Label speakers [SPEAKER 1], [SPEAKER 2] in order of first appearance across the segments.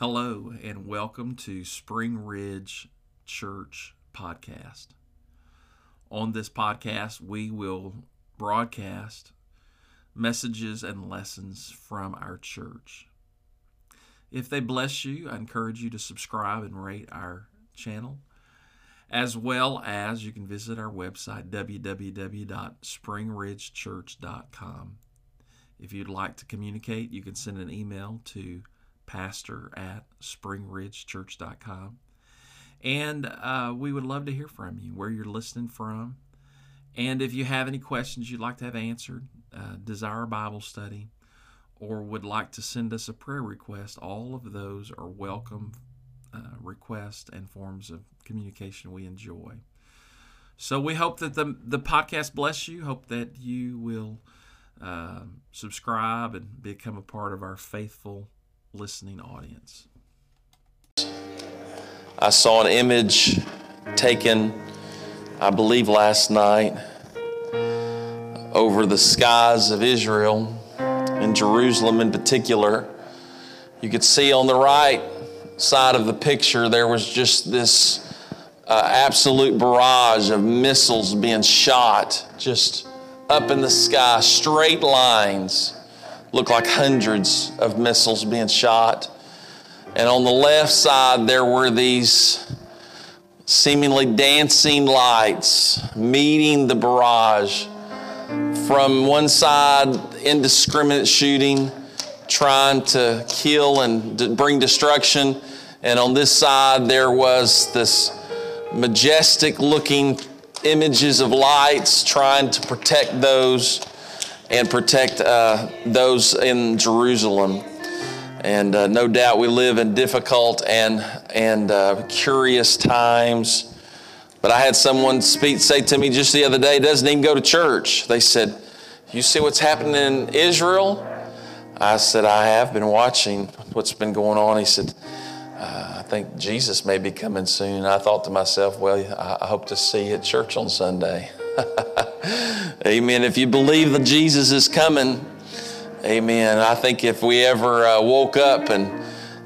[SPEAKER 1] Hello, and welcome to Spring Ridge Church Podcast. On this podcast, we will broadcast messages and lessons from our church. If they bless you, I encourage you to subscribe and rate our channel, as well as you can visit our website, www.springridgechurch.com. If you'd like to communicate, you can send an email to pastor at springridgechurch.com. And uh, we would love to hear from you, where you're listening from. And if you have any questions you'd like to have answered, uh, desire Bible study, or would like to send us a prayer request, all of those are welcome uh, requests and forms of communication we enjoy. So we hope that the, the podcast bless you. Hope that you will uh, subscribe and become a part of our faithful listening audience.
[SPEAKER 2] I saw an image taken, I believe, last night over the skies of Israel, in Jerusalem in particular. You could see on the right side of the picture there was just this uh, absolute barrage of missiles being shot just up in the sky, straight lines looked like hundreds of missiles being shot. And on the left side, there were these seemingly dancing lights meeting the barrage. From one side, indiscriminate shooting, trying to kill and bring destruction. And on this side, there was this majestic looking images of lights trying to protect those and protect uh, those in Jerusalem. And uh, no doubt we live in difficult and, and uh, curious times. But I had someone speak, say to me just the other day, doesn't even go to church. They said, You see what's happening in Israel? I said, I have been watching what's been going on. He said, uh, I think Jesus may be coming soon. I thought to myself, well, I hope to see you at church on Sunday. amen. If you believe that Jesus is coming, amen. I think if we ever uh, woke up and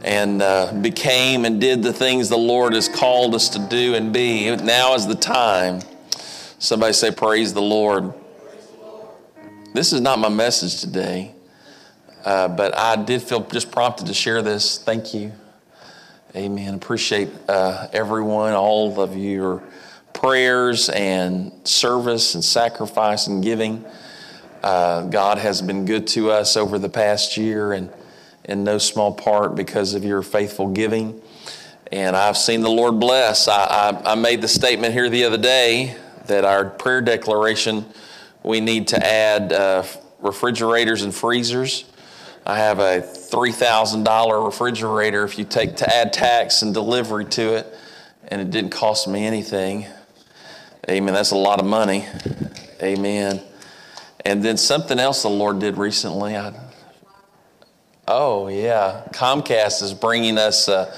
[SPEAKER 2] and uh, became and did the things the Lord has called us to do and be, now is the time. Somebody say, Praise the Lord. This is not my message today, uh, but I did feel just prompted to share this. Thank you. Amen. Appreciate uh, everyone, all of you are prayers and service and sacrifice and giving. Uh, God has been good to us over the past year, and in no small part because of your faithful giving. And I've seen the Lord bless. I, I, I made the statement here the other day that our prayer declaration, we need to add uh, refrigerators and freezers. I have a $3,000 refrigerator if you take to add tax and delivery to it, and it didn't cost me anything. Amen. That's a lot of money. Amen. And then something else the Lord did recently. I, oh, yeah. Comcast is bringing us uh,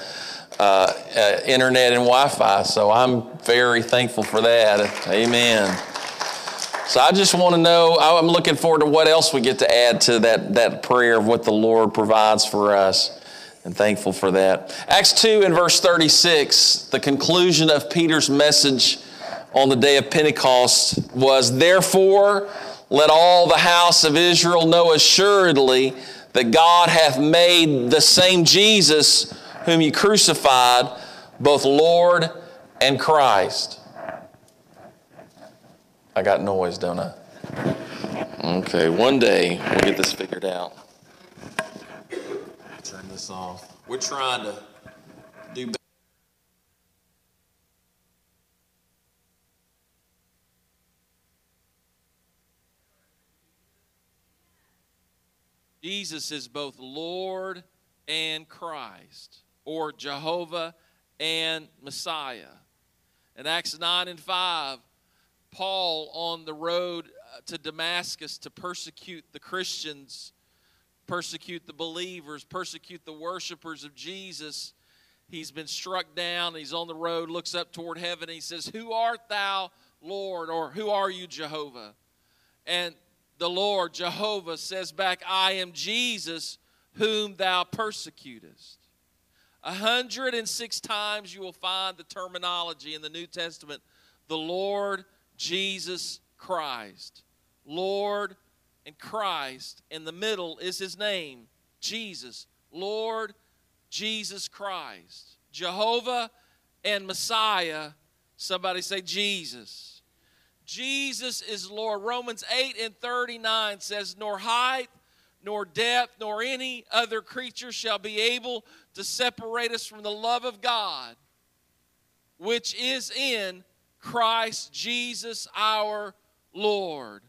[SPEAKER 2] uh, uh, internet and Wi Fi. So I'm very thankful for that. Amen. So I just want to know, I'm looking forward to what else we get to add to that, that prayer of what the Lord provides for us. And thankful for that. Acts 2 and verse 36, the conclusion of Peter's message on the day of Pentecost was, Therefore, let all the house of Israel know assuredly that God hath made the same Jesus whom you crucified, both Lord and Christ. I got noise, don't I? Okay, one day we'll get this figured out. Turn this off. We're trying to do
[SPEAKER 3] Jesus is both Lord and Christ, or Jehovah and Messiah. In Acts 9 and 5, Paul on the road uh, to Damascus to persecute the Christians, persecute the believers, persecute the worshipers of Jesus. He's been struck down. He's on the road, looks up toward heaven. he says, Who art thou, Lord? Or who are you, Jehovah? And the Lord, Jehovah, says back, I am Jesus whom thou persecutest.
[SPEAKER 2] A 106 times you will find the terminology in the New Testament the Lord Jesus Christ. Lord and Christ. In the middle is his name, Jesus. Lord Jesus Christ. Jehovah and Messiah. Somebody say Jesus. Jesus is Lord. Romans 8 and 39 says, Nor height, nor depth, nor any other creature shall be able to separate us from the love of God, which is in Christ Jesus our Lord.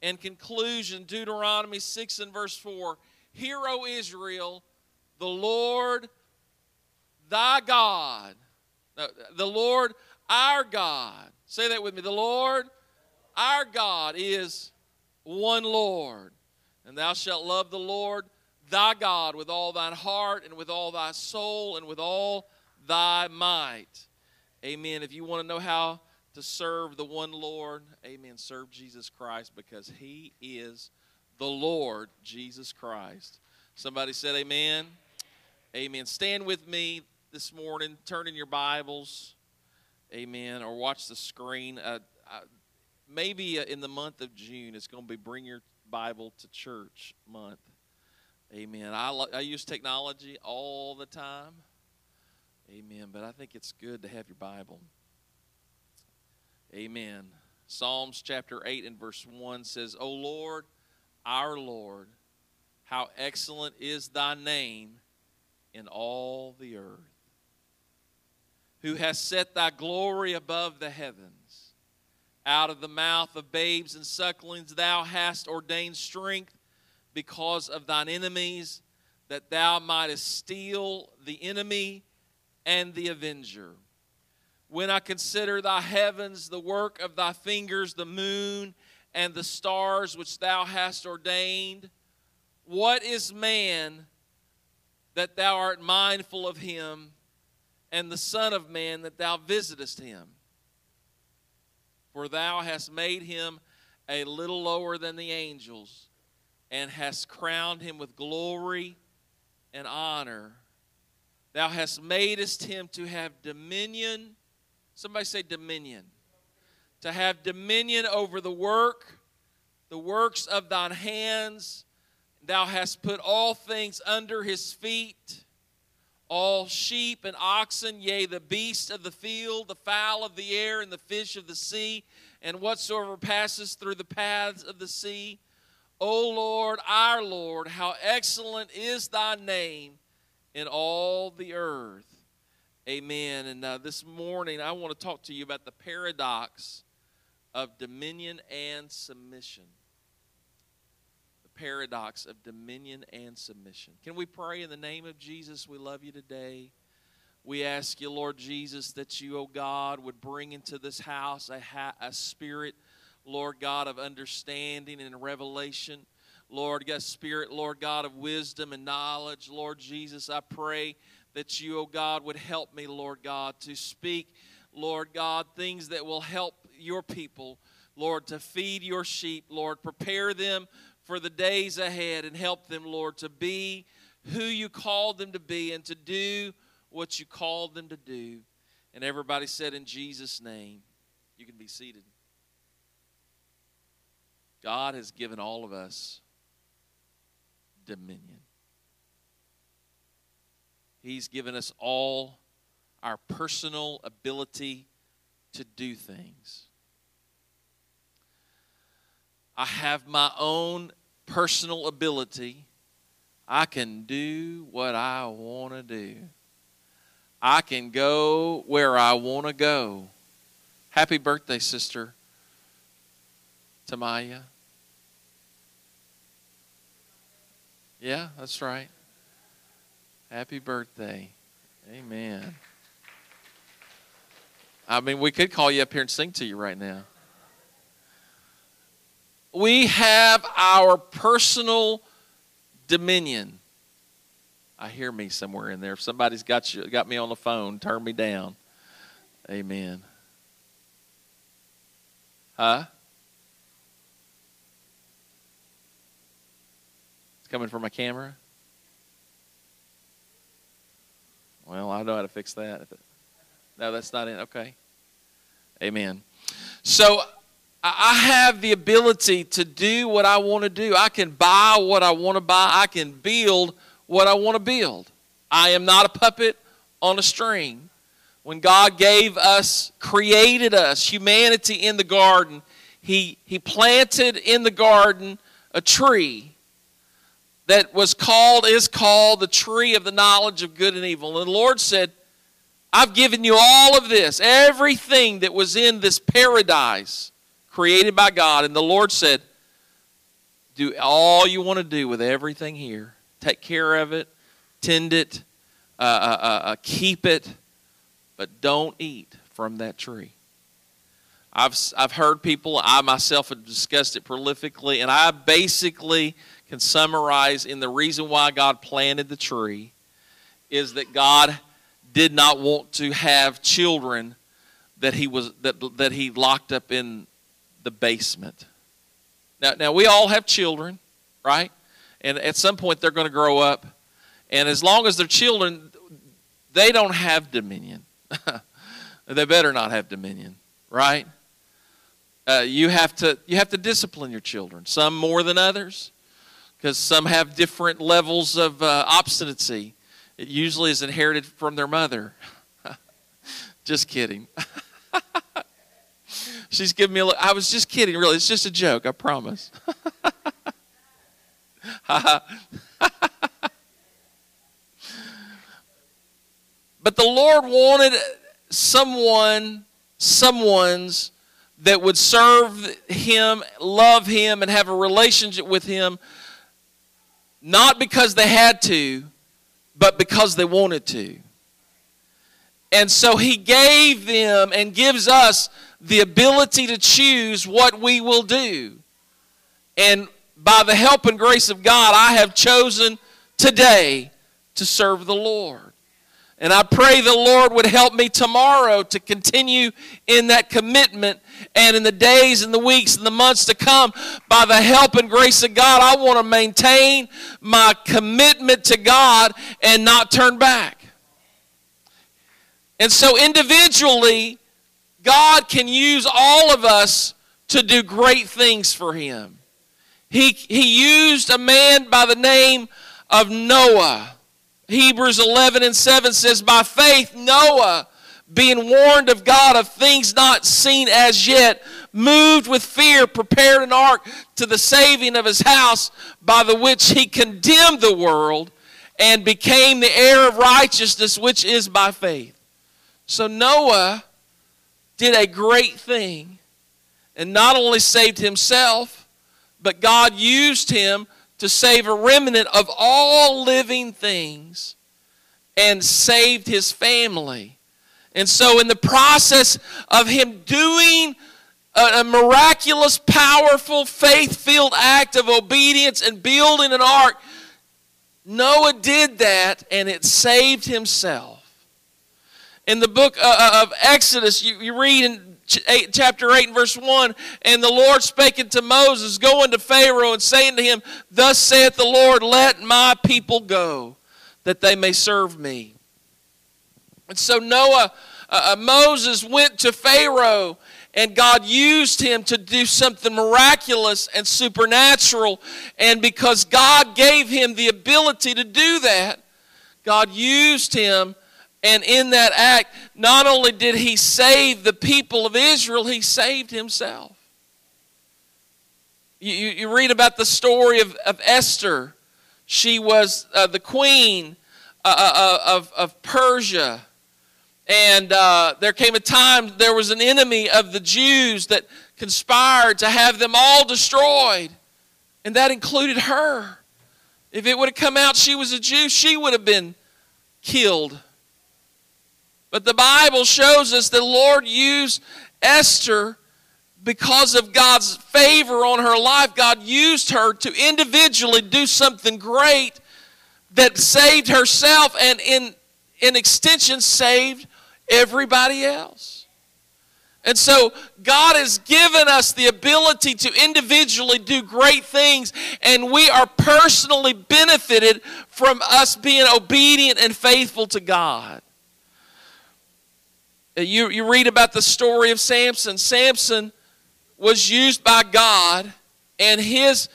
[SPEAKER 2] In conclusion, Deuteronomy 6 and verse 4 Hear, O Israel, the Lord thy God, the Lord our God. Say that with me. The Lord our God is one Lord. And thou shalt love the Lord thy God with all thine heart and with all thy soul and with all thy might. Amen. If you want to know how to serve the one Lord, amen, serve Jesus Christ because he is the Lord Jesus Christ. Somebody said amen. Amen. Stand with me this morning. Turn in your Bibles. Amen. Or watch the screen. Uh, uh, maybe uh, in the month of June, it's going to be Bring Your Bible to Church month. Amen. I, I use technology all the time. Amen. But I think it's good to have your Bible. Amen. Psalms chapter 8 and verse 1 says, O Lord, our Lord, how excellent is thy name in all the earth, who has set thy glory above the heavens. Out of the mouth of babes and sucklings thou hast ordained strength because of thine enemies, that thou mightest steal the enemy and the avenger when I consider thy heavens, the work of thy fingers, the moon and the stars which thou hast ordained. What is man that thou art mindful of him, and the Son of Man that thou visitest him? For thou hast made him a little lower than the angels, and hast crowned him with glory and honor. Thou hast madest him to have dominion Somebody say dominion. To have dominion over the work, the works of thine hands. Thou hast put all things under his feet all sheep and oxen, yea, the beasts of the field, the fowl of the air, and the fish of the sea, and whatsoever passes through the paths of the sea. O Lord, our Lord, how excellent is thy name in all the earth. Amen. And uh, this morning, I want to talk to you about the paradox of dominion and submission. Paradox of dominion and submission. Can we pray in the name of Jesus? We love you today. We ask you, Lord Jesus, that you, oh God, would bring into this house a, ha- a spirit, Lord God, of understanding and revelation. Lord God, spirit, Lord God, of wisdom and knowledge. Lord Jesus, I pray that you, oh God, would help me, Lord God, to speak, Lord God, things that will help your people, Lord, to feed your sheep, Lord. Prepare them for the days ahead and help them, Lord, to be who you called them to be and to do what you called them to do. And everybody said, in Jesus' name, you can be seated. God has given all of us dominion. He's given us all our personal ability to do things. I have my own personal ability. I can do what I want to do. I can go where I want to go. Happy birthday, sister Tamaya. Yeah, that's right. Happy birthday. Amen. I mean, we could call you up here and sing to you right now. We have our personal dominion. I hear me somewhere in there. If somebody's got you got me on the phone, turn me down. Amen. Huh? It's coming from my camera. Well, I know how to fix that. No, that's not it. Okay. Amen. So I have the ability to do what I want to do. I can buy what I want to buy. I can build what I want to build. I am not a puppet on a string. When God gave us, created us, humanity in the garden, He, he planted in the garden a tree that was called, is called the tree of the knowledge of good and evil. And the Lord said, I've given you all of this, everything that was in this paradise created by God. And the Lord said, Do all you want to do with everything here. Take care of it, tend it, uh, uh, uh, uh keep it, but don't eat from that tree. I've, I've heard people, I myself have discussed it prolifically, and I basically can summarize in the reason why God planted the tree is that God did not want to have children that he was that, that he locked up in the basement. Now, now we all have children, right? And at some point they're going to grow up, and as long as they're children, they don't have dominion. they better not have dominion, right? Uh, you have to you have to discipline your children. Some more than others because some have different levels of uh, obstinacy. It usually is inherited from their mother. just kidding. She's giving me a look. I was just kidding, really. It's just a joke, I promise. but the Lord wanted someone, someone's that would serve Him, love Him, and have a relationship with Him not because they had to, but because they wanted to. And so he gave them and gives us the ability to choose what we will do. And by the help and grace of God, I have chosen today to serve the Lord. And I pray the Lord would help me tomorrow to continue in that commitment. And in the days and the weeks and the months to come, by the help and grace of God, I want to maintain my commitment to God and not turn back. And so, individually, God can use all of us to do great things for Him. He, he used a man by the name of Noah Hebrews 11 and 7 says, By faith, Noah, being warned of God of things not seen as yet, moved with fear, prepared an ark to the saving of his house, by the which he condemned the world and became the heir of righteousness, which is by faith. So Noah did a great thing and not only saved himself, but God used him to save a remnant of all living things and saved his family. And so, in the process of him doing a, miraculous, powerful, faith filled act of obedience and building an ark, Noah did that and it saved himself. In the book uh, uh, of Exodus, you, read in chapter 8 and verse 1 and the lord spake unto moses going to pharaoh and saying to him thus saith the lord let my people go that they may serve me. And so noah uh, uh, moses went to pharaoh and god used him to do something miraculous and supernatural and because god gave him the ability to do that god used him and in that act, not only did he save the people of Israel, he saved himself. You, you read about the story of, of Esther. She was uh, the queen uh, uh, uh, of, of Persia. And uh, there came a time there was an enemy of the Jews that conspired to have them all destroyed. And that included her. If it would have come out she was a Jew, she would have been killed. But the Bible shows us the Lord used Esther because of God's favor on her life. God used her to individually do something great that saved herself and, in, in extension, saved everybody else. And so God has given us the ability to individually do great things, and we are personally benefited from us being obedient and faithful to God. Uh, you, you read about the story of Samson. Samson was used by God, and his,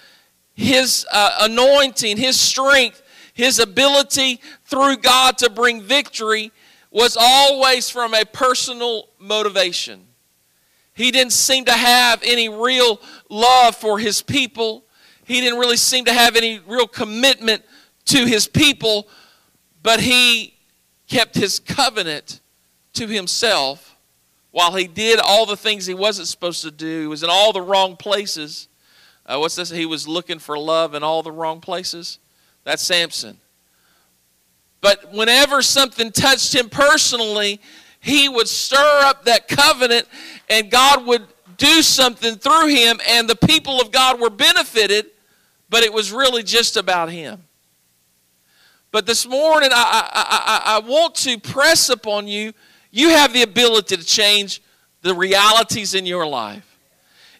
[SPEAKER 2] his uh, anointing, his strength, his ability through God to bring victory was always from a personal motivation. He didn't seem to have any real love for his people. He didn't really seem to have any real commitment to his people, but he kept his covenant to himself while he did all the things he wasn't supposed to do. He was in all the wrong places. Uh, what's this? He was looking for love in all the wrong places. That's Samson. But whenever something touched him personally, he would stir up that covenant and God would do something through him, and the people of God were benefited, but it was really just about him. But this morning, I, I, I, I want to press upon you you have the ability to change the realities in your life.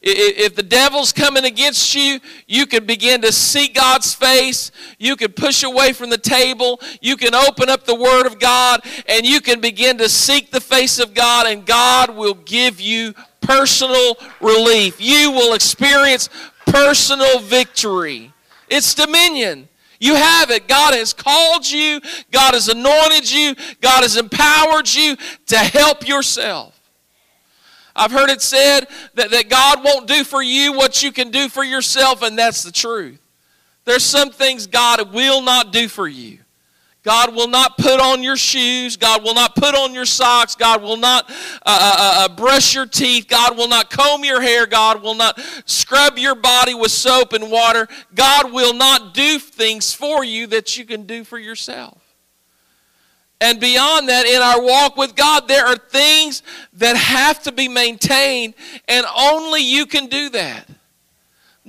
[SPEAKER 2] If the devil's coming against you, you can begin to seek God's face. You can push away from the table. You can open up the Word of God and you can begin to seek the face of God, and God will give you personal relief. You will experience personal victory. It's dominion. You have it. God has called you, God has anointed you, God has empowered you to help yourself. I've heard it said that, that God won't do for you what you can do for yourself, and that's the truth. There's some things God will not do for you. God will not put on your shoes. God will not put on your socks. God will not uh, uh, uh, uh, brush your teeth. God will not comb your hair. God will not scrub your body with soap and water. God will not do things for you that you can do for yourself. And beyond that, in our walk with God, there are things that have to be maintained, and only you can do that.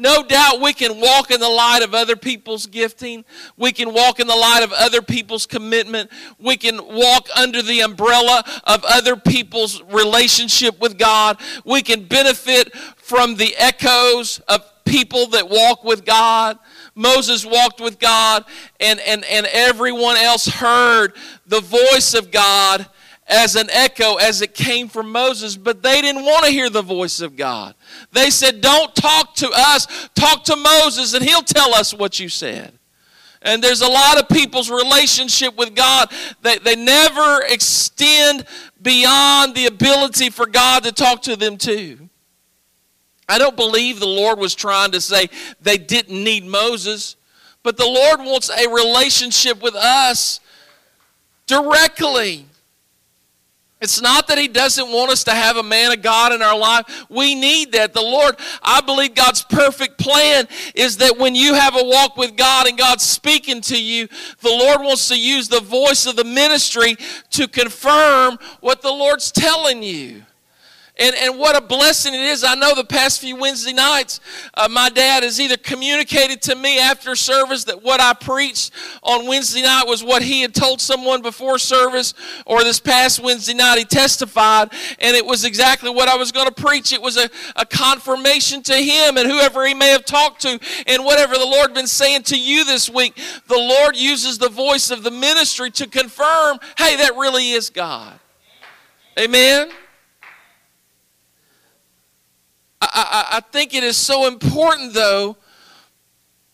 [SPEAKER 2] No doubt we can walk in the light of other people's gifting. We can walk in the light of other people's commitment. We can walk under the umbrella of other people's relationship with God. We can benefit from the echoes of people that walk with God. Moses walked with God, and, and, and everyone else heard the voice of God as an echo as it came from Moses, but they didn't want to hear the voice of God. They said, Don't talk to us, talk to Moses, and he'll tell us what you said. And there's a lot of people's relationship with God that they never extend beyond the ability for God to talk to them too. I don't believe the Lord was trying to say they didn't need Moses, but the Lord wants a relationship with us directly. It's not that He doesn't want us to have a man of God in our life. We need that. The Lord, I believe God's perfect plan is that when you have a walk with God and God's speaking to you, the Lord wants to use the voice of the ministry to confirm what the Lord's telling you. And, and what a blessing it is. I know the past few Wednesday nights, uh, my dad has either communicated to me after service that what I preached on Wednesday night was what he had told someone before service, or this past Wednesday night he testified, and it was exactly what I was going to preach. It was a, a confirmation to him and whoever he may have talked to, and whatever the Lord been saying to you this week. The Lord uses the voice of the ministry to confirm hey, that really is God. Amen. I, I, think it is so important, though,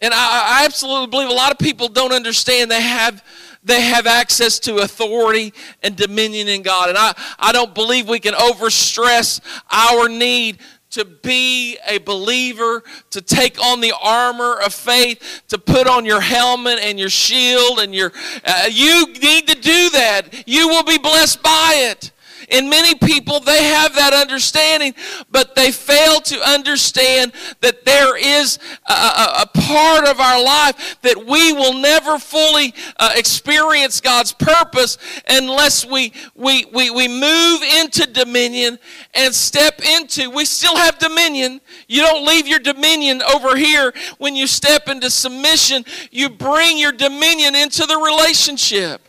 [SPEAKER 2] and I, I absolutely believe a lot of people don't understand they have they have access to authority and dominion in God. And I, I don't believe we can overstress our need to be a believer, to take on the armor of faith, to put on your helmet and your shield and your. Uh, you need to do that. You will be blessed by it. And many people, they have that understanding, but they fail to understand that there is a, a, part of our life that we will never fully uh, experience God's purpose unless we, we, we, we move into dominion and step into. We still have dominion. You don't leave your dominion over here when you step into submission. You bring your dominion into the relationship.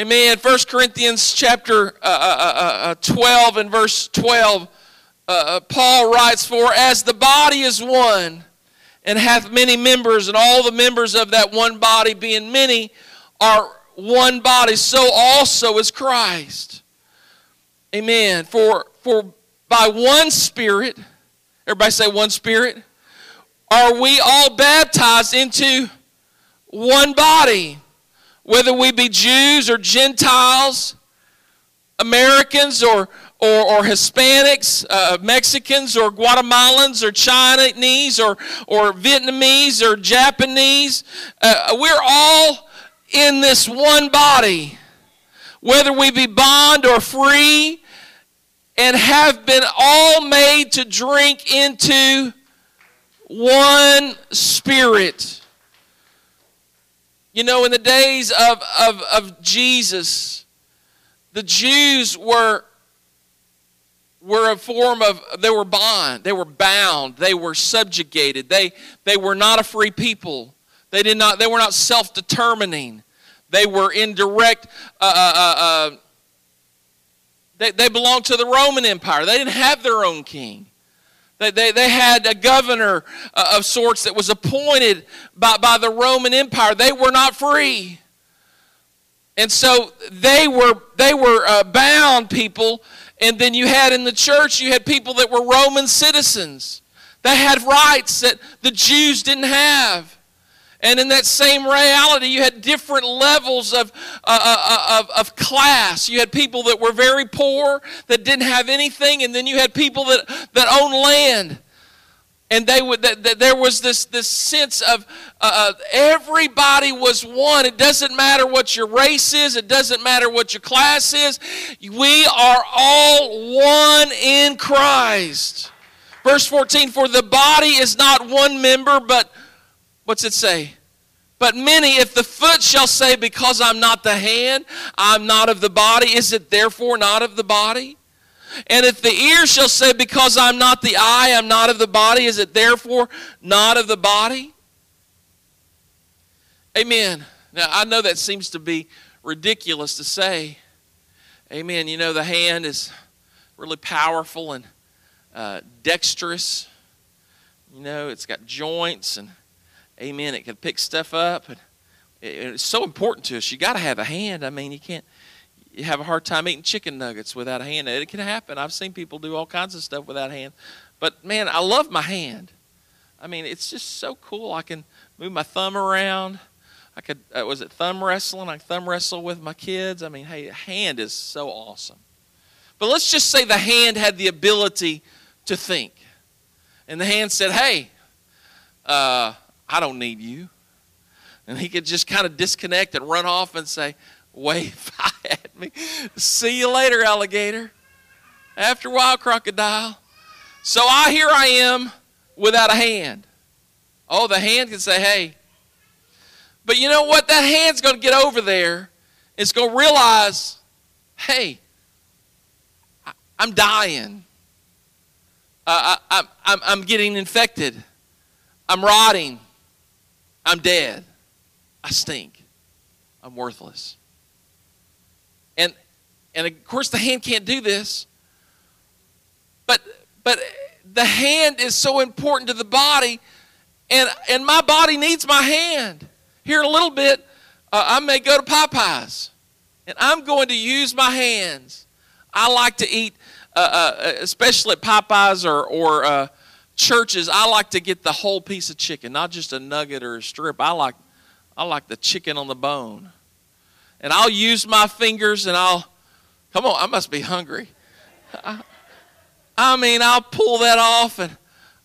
[SPEAKER 2] Amen. 1 Corinthians chapter uh, uh, uh, 12 and verse 12, Paul writes, For as the body is one and hath many members, and all the members of that one body, being many, are one body, so also is Christ. Amen. For, for by one Spirit, everybody say one Spirit, are we all baptized into one body, whether we be Jews or Gentiles, Americans or, or, or Hispanics, uh, Mexicans or Guatemalans or Chinese or, or Vietnamese or Japanese. Uh, we're all in this one body, whether we be bond or free, and have been all made to drink into one spirit. You know, in the days of, of, of Jesus, the Jews were, were a form of, they were bond, they were bound, they were subjugated, they, they were not a free people. They, did not, they were not self determining. They were in direct, uh, uh, uh, uh, they, they belonged to the Roman Empire. They didn't have their own king. They, they, they had a governor uh, of sorts that was appointed by, by the Roman Empire. They were not free. And so they were, they were uh, bound people. And then you had in the church, you had people that were Roman citizens. They had rights that the Jews didn't have. And in that same reality, you had different levels of, uh, uh, uh, of, of class. You had people that were very poor, that didn't have anything, and then you had people that, that owned land. And they would, that, that there was this, this sense of uh, uh, everybody was one. It doesn't matter what your race is, it doesn't matter what your class is. We are all one in Christ. Verse 14 For the body is not one member, but What's it say? But many, if the foot shall say, Because I'm not the hand, I'm not of the body, is it therefore not of the body? And if the ear shall say, Because I'm not the eye, I'm not of the body, is it therefore not of the body? Amen. Now, I know that seems to be ridiculous to say. Amen. You know, the hand is really powerful and uh, dexterous. You know, it's got joints and amen, it can pick stuff up. And it's so important to us. You got to have a hand. I mean, you can't you have a hard time eating chicken nuggets without a hand. It can happen. I've seen people do all kinds of stuff without hand. But man, I love my hand. I mean, it's just so cool. I can move my thumb around. I could uh, was it thumb wrestling? I thumb wrestle with my kids. I mean, hey, hand is so awesome. But let's just say the hand had the ability to think, and the hand said, "Hey, uh, I don't need you. And he could just kind of disconnect and run off and say, Wave at me. See you later, alligator. After a while, crocodile. So I here I am without a hand. Oh, the hand can say, hey. But you know what? That hand's going to get over there. It's going to realize, hey, I'm dying. Uh, I, I'm, I'm getting infected. I'm rotting. I'm dead. I stink. I'm worthless. And and of course the hand can't do this. But but the hand is so important to the body and and my body needs my hand. Here in a little bit uh, I may go to Popeyes and I'm going to use my hands. I like to eat uh, uh, especially at Popeyes or or uh, Church's, I like to get the whole piece of chicken, not just a nugget or a strip. I like, I like the chicken on the bone. And I'll use my fingers and I'll, come on, I must be hungry. I, I mean, I'll pull that off and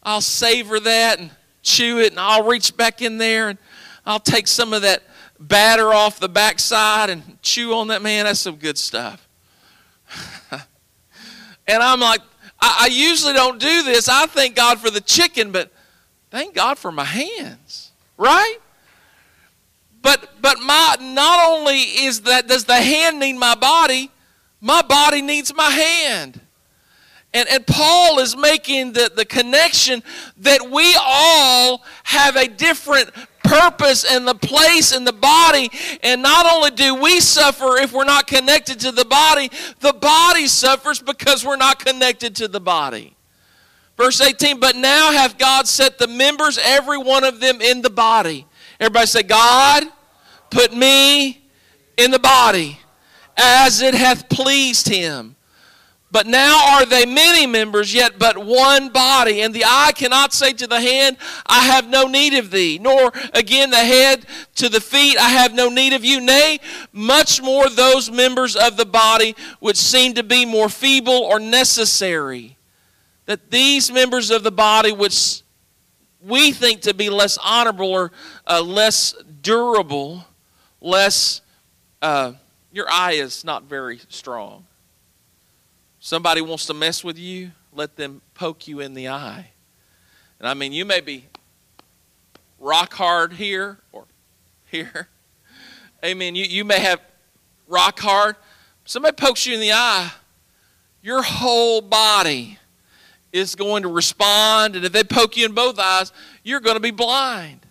[SPEAKER 2] I'll savor that and chew it and I'll reach back in there and I'll take some of that batter off the backside and chew on that. Man, that's some good stuff. and I'm like, I, I usually don't do this. I thank God for the chicken, but thank God for my hands, right? But but my not only is that does the hand need my body, my body needs my hand. And, and Paul is making the, the connection that we all have a different purpose and the place in the body. And not only do we suffer if we're not connected to the body, the body suffers because we're not connected to the body. Verse 18, but now hath God set the members, every one of them, in the body. Everybody say, God, put me in the body as it hath pleased him. But now are they many members, yet but one body. And the eye cannot say to the hand, I have no need of thee, nor again the head to the feet, I have no need of you. Nay, much more those members of the body which seem to be more feeble or necessary. That these members of the body, which we think to be less honorable or uh, less durable, less, uh, your eye is not very strong somebody wants to mess with you, let them poke you in the eye. And I mean, you may be rock hard here or here. Amen. You, you may have rock hard. Somebody pokes you in the eye, your whole body is going to respond. And if they poke you in both eyes, you're going to be blind.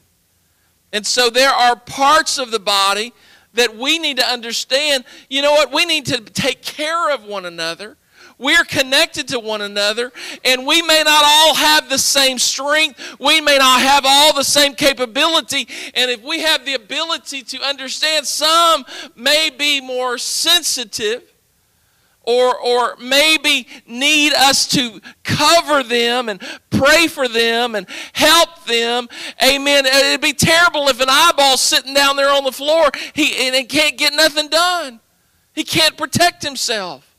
[SPEAKER 2] And so there are parts of the body that we need to understand. You know what? We need to take care of one another. We're connected to one another, and we may not all have the same strength. We may not have all the same capability. And if we have the ability to understand, some may be more sensitive or, or maybe need us to cover them and pray for them and help them. Amen. It'd be terrible if an eyeball sitting down there on the floor he, and he can't get nothing done. He can't protect himself.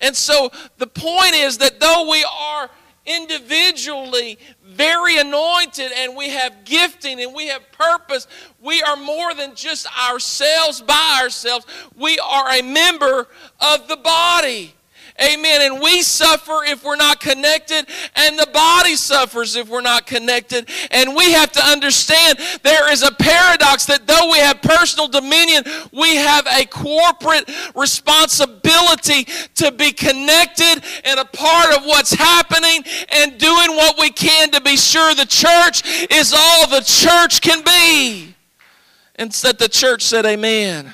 [SPEAKER 2] And so the point is that though we are individually very anointed and we have gifting and we have purpose, we are more than just ourselves by ourselves. We are a member of the body. Amen. And we suffer if we're not connected, and the body suffers if we're not connected. And we have to understand there is a paradox that though we have personal dominion, we have a corporate responsibility to be connected and a part of what's happening and doing what we can to be sure the church is all the church can be. And that the church said, Amen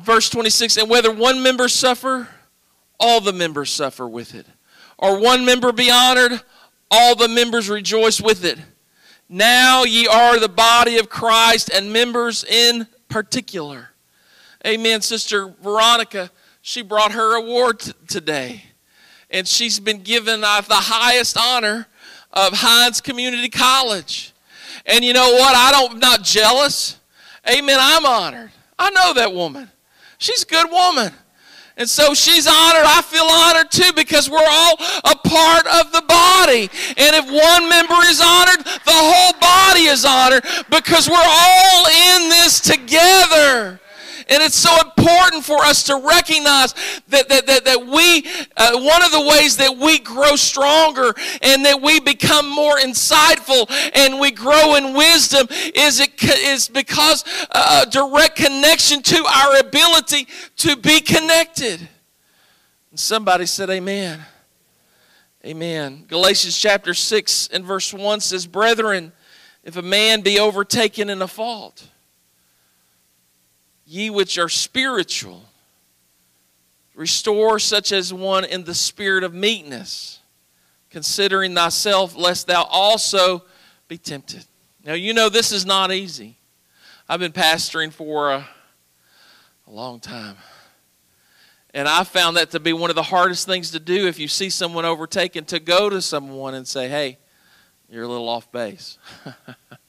[SPEAKER 2] verse 26 and whether one member suffer all the members suffer with it. Or one member be honored all the members rejoice with it. Now ye are the body of christ and members in particular. Amen. Sister veronica she brought her award t- today. And she's been given uh, the highest honor of hinds community college. And you know what? I don't I'm not jealous. Amen. I'm honored. I know that woman She's a good woman. And so she's honored. I feel honored too because we're all a part of the body. And if one member is honored, the whole body is honored because we're all in this together. And it's so important for us to recognize that, that, that, that we, uh, one of the ways that we grow stronger and that we become more insightful and we grow in wisdom is, it, is because uh, direct connection to our ability to be connected. And somebody said, Amen. Amen. Galatians chapter 6 and verse 1 says, Brethren, if a man be overtaken in a fault, Ye which are spiritual, restore such as one in the spirit of meekness, considering thyself, lest thou also be tempted. Now, you know this is not easy. I've been pastoring for a, a long time. And I found that to be one of the hardest things to do if you see someone overtaken, to go to someone and say, hey, you're a little off base.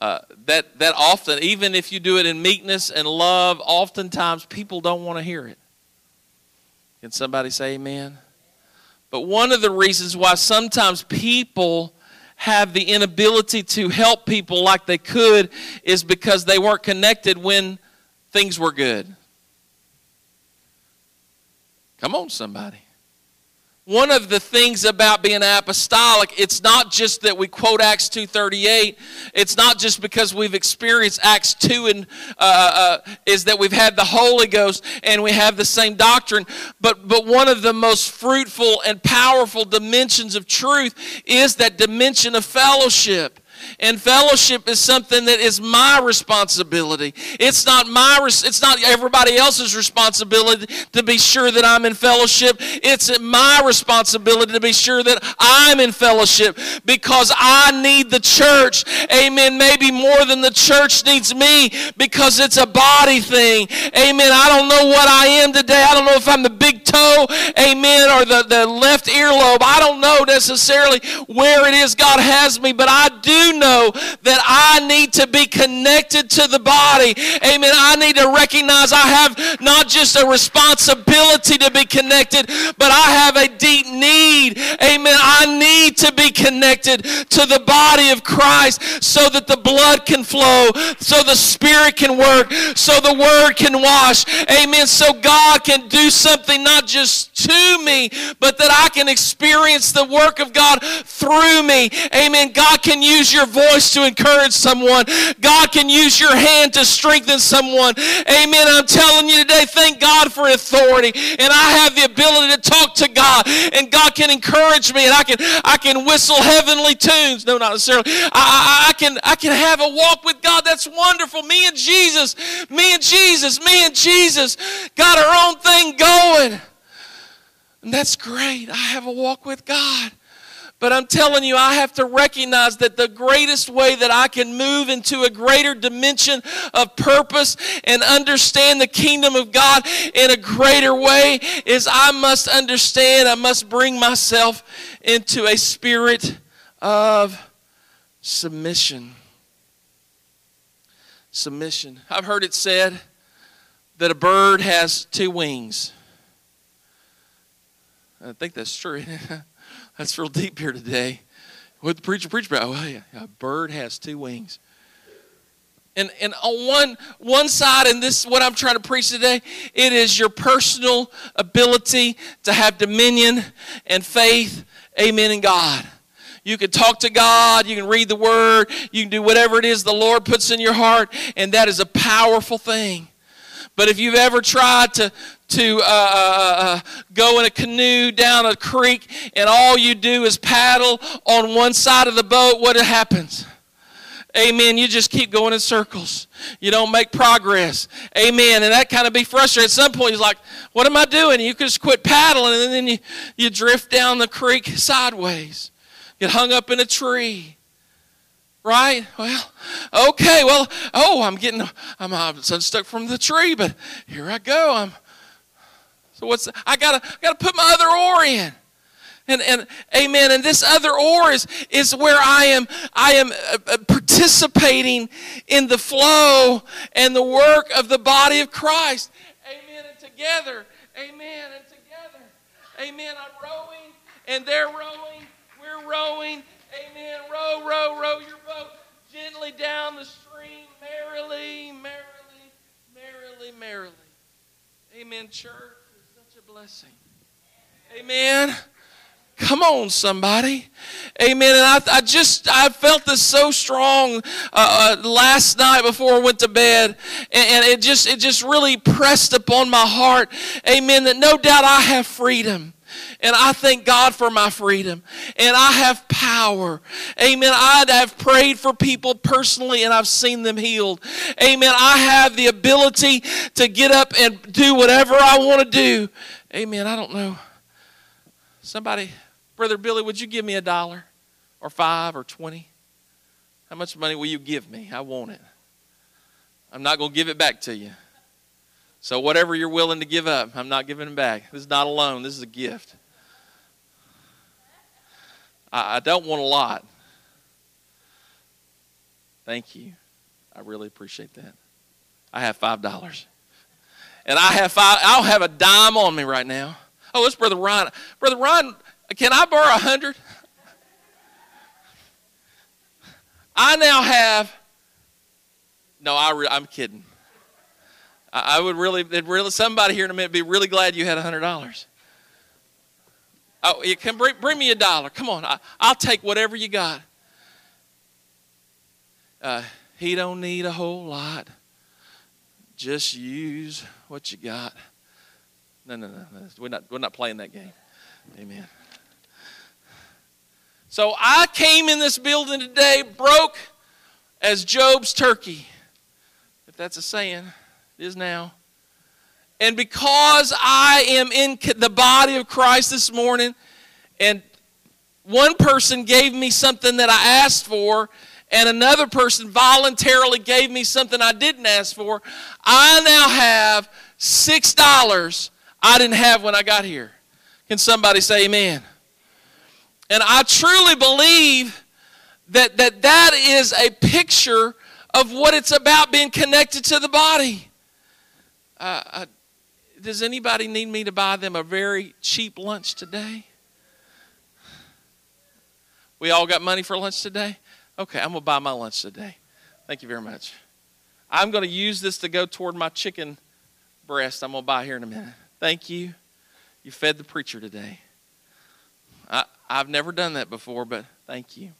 [SPEAKER 2] uh, that that often, even if you do it in meekness and love, oftentimes people don't want to hear it. Can somebody say amen? But one of the reasons why sometimes people have the inability to help people like they could is because they weren't connected when things were good. Come on, somebody. One of the things about being apostolic it's not just that we quote acts 2.38 it's not just because we've experienced acts 2 and uh, uh, is that we've had the holy ghost and we have the same doctrine. But but one of the most fruitful and powerful dimensions of truth is that dimension of fellowship and fellowship is something that is my responsibility. It's not my it's not everybody else's responsibility to be sure that I'm in fellowship. It's my responsibility to be sure that I'm in fellowship because I need the church. Amen. Maybe more than the church needs me because it's a body thing. Amen. I don't know what I am today. I don't know if I'm the big toe, amen, or the, the left earlobe. I don't know necessarily where it is God has me, but I do know that I need to be connected to the body. Amen. I need to recognize I have not just a responsibility to be connected, but I have a deep need. Amen. I need to be connected to the body of Christ so that the blood can flow, so the Spirit can work, so the Word can wash. Amen. So God can do something not just to me, but that I can experience the work of God through me. Amen. God can use your voice to encourage someone. God can use your hand to strengthen someone. Amen. I'm telling you today, thank God for authority. And I have the ability to talk to God. And God can encourage me. And I can I can whistle heavenly tunes. No, not necessarily. I, I, I can I can have a walk with God. That's wonderful. Me and Jesus. Me and Jesus. Me and Jesus got our own thing going. And that's great. I have a walk with God. But I'm telling you, I have to recognize that the greatest way that I can move into a greater dimension of purpose and understand the kingdom of God in a greater way is I must understand, I must bring myself into a spirit of submission. Submission. I've heard it said that a bird has two wings. I think that's true. That's real deep here today. What the preacher preached about? Oh, yeah, a bird has two wings. And, and on one, one side, and this is what I'm trying to preach today, it is your personal ability to have dominion and faith, amen, in God. You can talk to God, you can read the Word, you can do whatever it is the Lord puts in your heart, and that is a powerful thing. But if you've ever tried to, to uh, uh, uh, go in a canoe down a creek and all you do is paddle on one side of the boat, what happens? Amen. You just keep going in circles. You don't make progress. Amen. And that kind of be frustrating. At some point, he's like, What am I doing? You could just quit paddling and then you, you drift down the creek sideways. Get hung up in a tree. Right? Well, okay. Well, oh, I'm getting, I'm, I'm unstuck from the tree, but here I go. I'm so what's I gotta I gotta put my other oar in. And, and amen and this other oar is, is where i am i am uh, uh, participating in the flow and the work of the body of christ. Amen and together amen and together. Amen i'm rowing and they're rowing we're rowing. Amen row row row your boat gently down the stream. Merrily merrily merrily merrily. Amen church blessing. Amen. Come on, somebody. Amen. And I, I just, I felt this so strong uh, uh, last night before I went to bed. And, and it just, it just really pressed upon my heart. Amen. That no doubt I have freedom. And I thank God for my freedom. And I have power. Amen. I have prayed for people personally and I've seen them healed. Amen. I have the ability to get up and do whatever I want to do Amen. I don't know. Somebody, Brother Billy, would you give me a dollar or five or 20? How much money will you give me? I want it. I'm not going to give it back to you. So, whatever you're willing to give up, I'm not giving it back. This is not a loan, this is a gift. I, I don't want a lot. Thank you. I really appreciate that. I have $5 and I have five, I'll have a dime on me right now. Oh, it's Brother Ryan. Brother Ryan, can I borrow a hundred? I now have. No, I re, I'm kidding. I, I would really, really, somebody here in a minute be really glad you had a hundred dollars. Oh, you can bring, bring me a dollar. Come on, I, will take whatever you got. Uh, he don't need a whole lot. Just use what you got. No, no, no. We're not, we're not playing that game. Amen. So I came in this building today broke as Job's turkey. If that's a saying, it is now. And because I am in the body of Christ this morning, and one person gave me something that I asked for, and another person voluntarily gave me something I didn't ask for, I now have $6 I didn't have when I got here. Can somebody say amen? And I truly believe that that, that is a picture of what it's about being connected to the body. Uh, uh, does anybody need me to buy them a very cheap lunch today? We all got money for lunch today? Okay, I'm going to buy my lunch today. Thank you very much. I'm going to use this to go toward my chicken breast I'm going to buy here in a minute. Thank you. You fed the preacher today. I, I've never done that before, but thank you.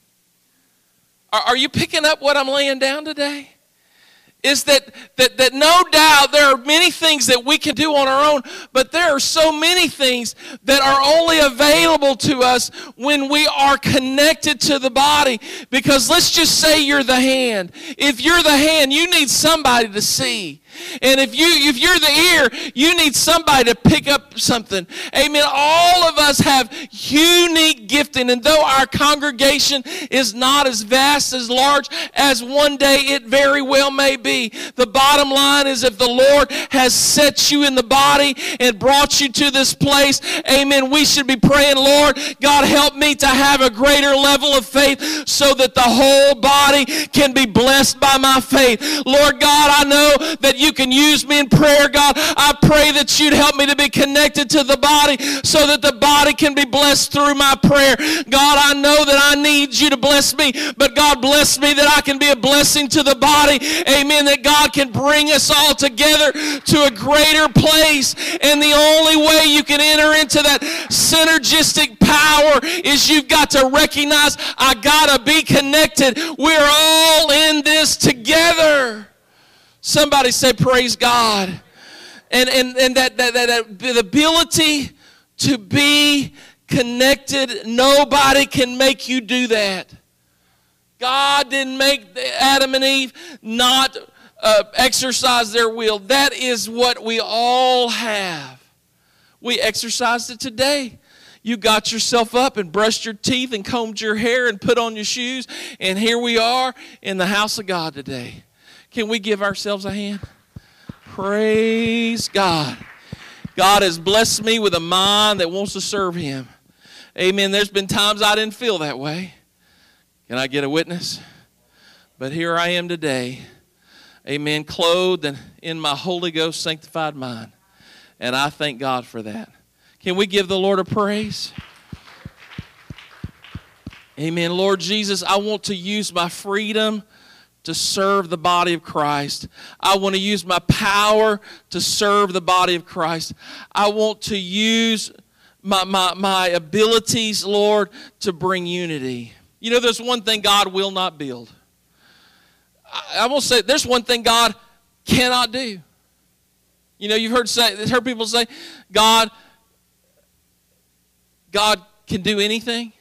[SPEAKER 2] Are, are you picking up what I'm laying down today? Is that, that, that no doubt there are many things that we can do on our own, but there are so many things that are only available to us when we are connected to the body. Because let's just say you're the hand. If you're the hand, you need somebody to see. And if you if you're the ear, you need somebody to pick up something. Amen. All of us have unique gifting, and though our congregation is not as vast as large as one day it very well may be, the bottom line is if the Lord has set you in the body and brought you to this place, amen. We should be praying, Lord, God help me to have a greater level of faith so that the whole body can be blessed by my faith. Lord God, I know that you can use me in prayer, God. I pray that you'd help me to be connected to the body so that the body can be blessed through my prayer. God, I know that I need you to bless me, but God bless me that I can be a blessing to the body. Amen. That God can bring us all together to a greater place. And the only way you can enter into that synergistic power is you've got to recognize I got to be connected. We're all in this together. Somebody say, Praise God. And, and, and that, that, that, that the ability to be connected, nobody can make you do that. God didn't make Adam and Eve not uh, exercise their will. That is what we all have. We exercised it today. You got yourself up and brushed your teeth and combed your hair and put on your shoes, and here we are in the house of God today. Can we give ourselves a hand? Praise God. God has blessed me with a mind that wants to serve Him. Amen. There's been times I didn't feel that way. Can I get a witness? But here I am today. Amen. Clothed and in my Holy Ghost sanctified mind. And I thank God for that. Can we give the Lord a praise? Amen. Lord Jesus, I want to use my freedom to serve the body of Christ. I want to use my power to serve the body of Christ. I want to use my, my, my abilities, Lord, to bring unity. You know, there's one thing God will not build. I, I will say there's one thing God cannot do. You know, you've heard say heard people say, God, God can do anything.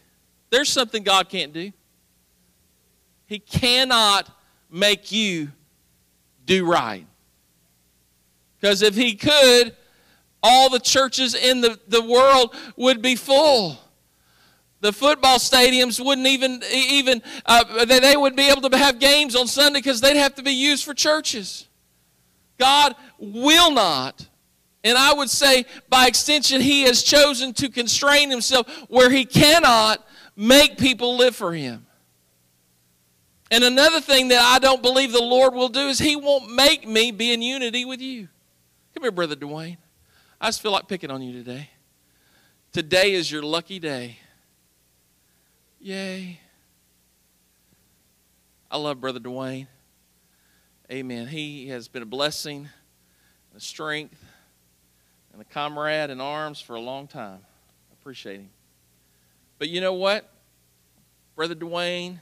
[SPEAKER 2] There's something God can't do. He cannot make you do right. Because if he could, all the churches in the, the world would be full. The football stadiums wouldn't even, even uh, they, they would be able to have games on Sunday because they'd have to be used for churches. God will not. And I would say, by extension, He has chosen to constrain Himself where He cannot make people live for Him. And another thing that I don't believe the Lord will do is He won't make me be in unity with you. Come here, Brother Dwayne. I just feel like picking on you today. Today is your lucky day. Yay. I love Brother Dwayne. Amen. He has been a blessing, a strength, and a comrade in arms for a long time. I appreciate him. But you know what? Brother Dwayne,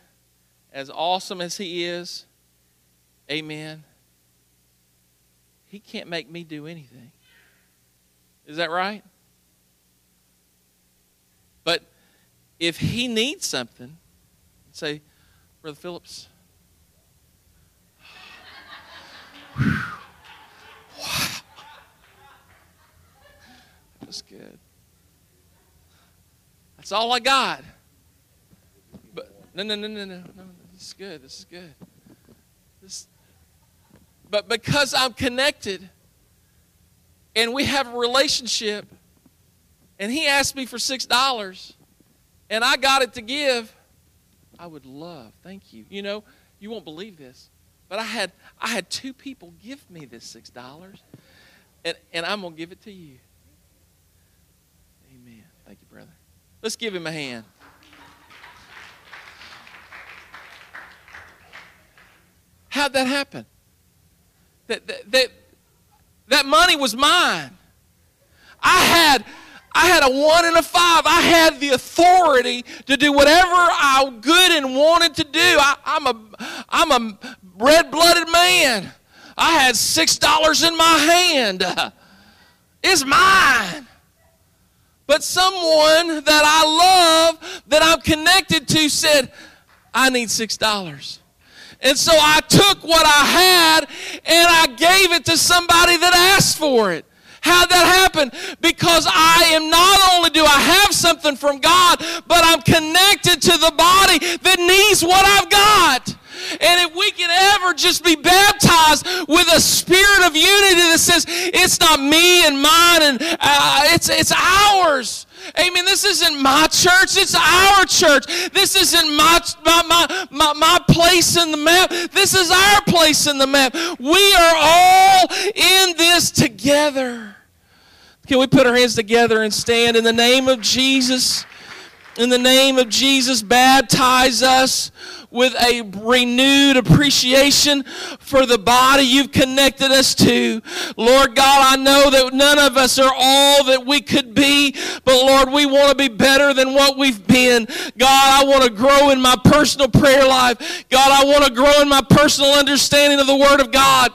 [SPEAKER 2] as awesome as he is, amen, he can't make me do anything. Is that right? But if he needs something, say, Brother Phillips. That's good. That's all I got. No, no, no, no, no, no. This is good. This is good. This, but because I'm connected and we have a relationship, and he asked me for six dollars, and I got it to give, I would love. Thank you. You know, you won't believe this, but I had I had two people give me this six dollars, and and I'm gonna give it to you. Amen. Thank you, brother. Let's give him a hand. How'd that happen? That, that, that, that money was mine. I had, I had a one and a five. I had the authority to do whatever I good and wanted to do. I, I'm a, I'm a red-blooded man. I had six dollars in my hand. It's mine. But someone that I love, that I'm connected to, said, I need six dollars. And so I took what I had and I gave it to somebody that asked for it. How'd that happen? Because I am not only do I have something from God, but I'm connected to the body that needs what I've got. And if we can ever just be baptized with a spirit of unity that says it's not me and mine and uh, it's it's ours. Amen. This isn't my church. It's our church. This isn't my, my, my, my, my place in the map. This is our place in the map. We are all in this together. Can we put our hands together and stand in the name of Jesus? In the name of Jesus, baptize us with a renewed appreciation for the body you've connected us to. Lord God, I know that none of us are all that we could be, but Lord, we want to be better than what we've been. God, I want to grow in my personal prayer life. God, I want to grow in my personal understanding of the Word of God.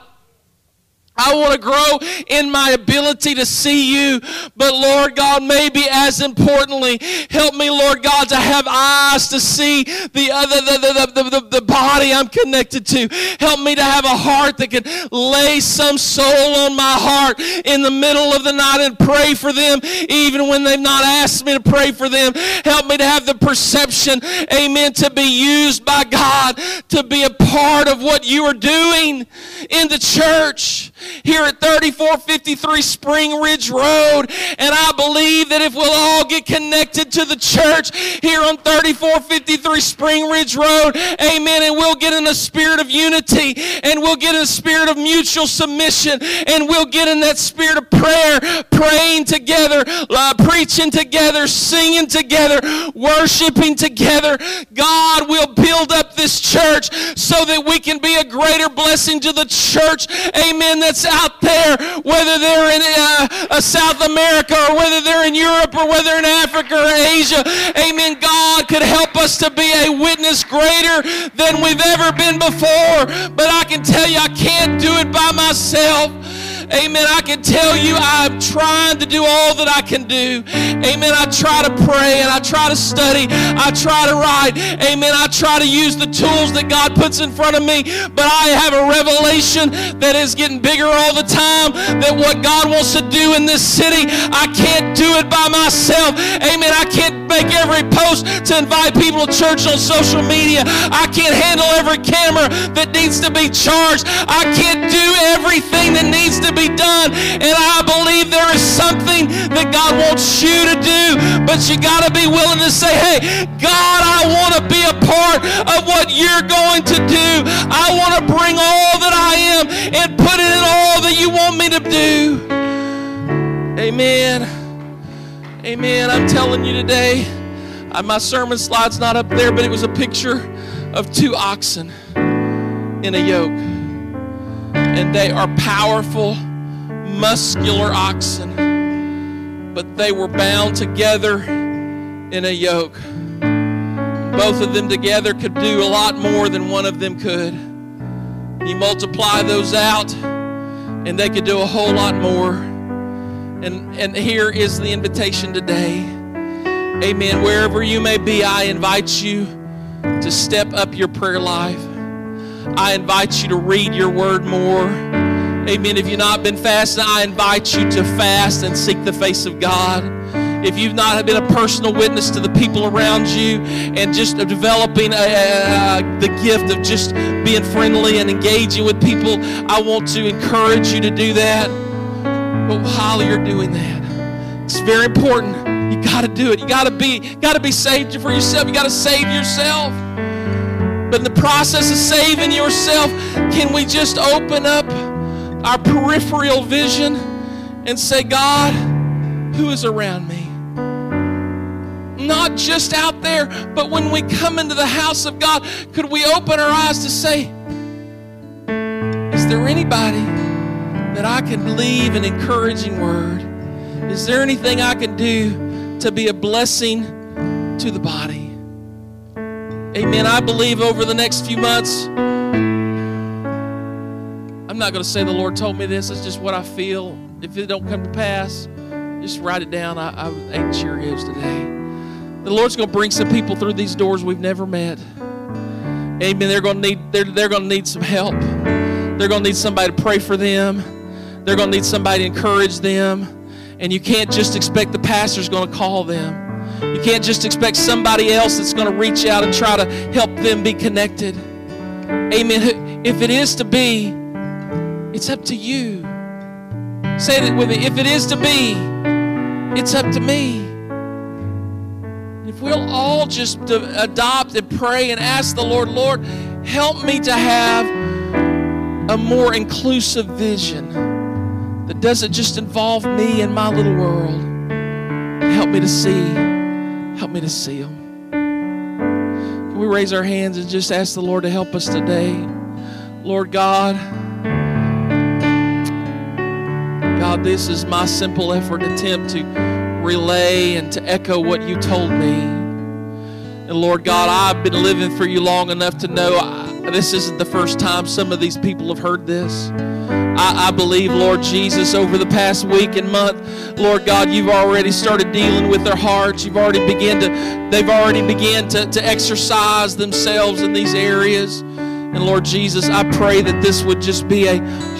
[SPEAKER 2] I want to grow in my ability to see you. But Lord God, maybe as importantly, help me, Lord God, to have eyes to see the other, the, the, the, the, body I'm connected to. Help me to have a heart that can lay some soul on my heart in the middle of the night and pray for them, even when they've not asked me to pray for them. Help me to have the perception, amen, to be used by God to be a part of what you are doing in the church here at 3453 Spring Ridge Road. And I believe that if we'll all get connected to the church here on 3453 Spring Ridge Road, amen, and we'll get in a spirit of unity and we'll get in a spirit of mutual submission and we'll get in that spirit of prayer, praying together, uh, preaching together, singing together, worshiping together. God will build up this church so that we can be a greater blessing to the church, amen, that's out there, whether they're in uh, South America or whether they're in Europe or whether in Africa or Asia. Amen. God could help us to be a witness greater than we've ever been before. But I can tell you, I can't do it by myself. Amen. I can tell you I'm trying to do all that I can do. Amen. I try to pray and I try to study. I try to write. Amen. I try to use the tools that God puts in front of me. But I have a revelation that is getting bigger all the time that what God wants to do in this city, I can't do it by myself. Amen. I can't make every post to invite people to church on social media. I can't handle every camera that needs to be charged. I can't do everything that needs to be done. And I believe there is something that God wants you to do. But you got to be willing to say, hey, God, I want to be a part of what you're going to do. I want to bring all that I am and put it in all that you want me to do. Amen. Amen. I'm telling you today, uh, my sermon slide's not up there, but it was a picture of two oxen in a yoke and they are powerful, muscular oxen. But they were bound together in a yoke. Both of them together could do a lot more than one of them could. You multiply those out, and they could do a whole lot more. And, and here is the invitation today. Amen. Wherever you may be, I invite you to step up your prayer life. I invite you to read your word more. Amen. If you've not been fasting, I invite you to fast and seek the face of God. If you've not been a personal witness to the people around you and just developing a, a, the gift of just being friendly and engaging with people, I want to encourage you to do that. But while you're doing that, it's very important. You got to do it. You got to be got to be saved for yourself. You got to save yourself. But in the process of saving yourself, can we just open up our peripheral vision and say, God, who is around me? Not just out there, but when we come into the house of God, could we open our eyes to say, Is there anybody that I can leave an encouraging word? Is there anything I can do to be a blessing to the body? Amen. I believe over the next few months, I'm not going to say the Lord told me this. It's just what I feel. If it don't come to pass, just write it down. I, I ate Cheerios today. The Lord's going to bring some people through these doors we've never met. Amen. They're going to need they're, they're going to need some help. They're going to need somebody to pray for them. They're going to need somebody to encourage them. And you can't just expect the pastor's going to call them. You can't just expect somebody else that's going to reach out and try to help them be connected. Amen. If it is to be, it's up to you. Say it with me. If it is to be, it's up to me. If we'll all just adopt and pray and ask the Lord, Lord, help me to have a more inclusive vision that doesn't just involve me and my little world. Help me to see. Help me to see them. Can we raise our hands and just ask the Lord to help us today? Lord God, God, this is my simple effort attempt to relay and to echo what you told me. And Lord God, I've been living for you long enough to know I, this isn't the first time some of these people have heard this. I, I, believe, Lord Jesus, over the past week and month, Lord God, you've already started dealing with their hearts. You've already begun to, they've already began to, to exercise themselves in these areas. And Lord Jesus, I pray that this would just be a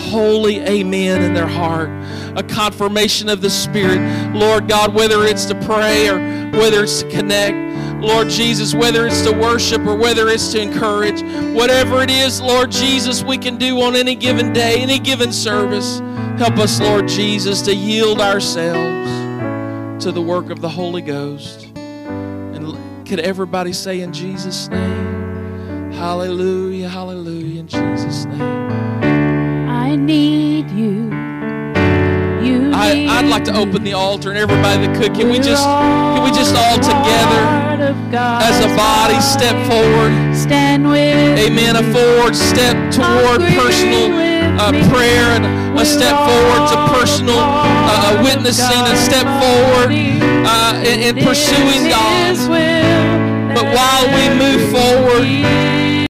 [SPEAKER 2] holy amen in their heart, a confirmation of the Spirit. Lord God, whether it's to pray or whether it's to connect, Lord Jesus, whether it's to worship or whether it's to encourage, whatever it is, Lord Jesus, we can do on any given day, any given service. Help us, Lord Jesus, to yield ourselves to the work of the Holy Ghost. And could everybody say in Jesus' name? Hallelujah, hallelujah, in Jesus' name.
[SPEAKER 4] I need you. You
[SPEAKER 2] I, I'd like to open the altar and everybody that could. Can we just can we just all together as a body step forward?
[SPEAKER 4] Stand with
[SPEAKER 2] Amen. A forward step toward personal uh, prayer and a step forward to personal uh, witnessing, a step forward uh, in, in pursuing God.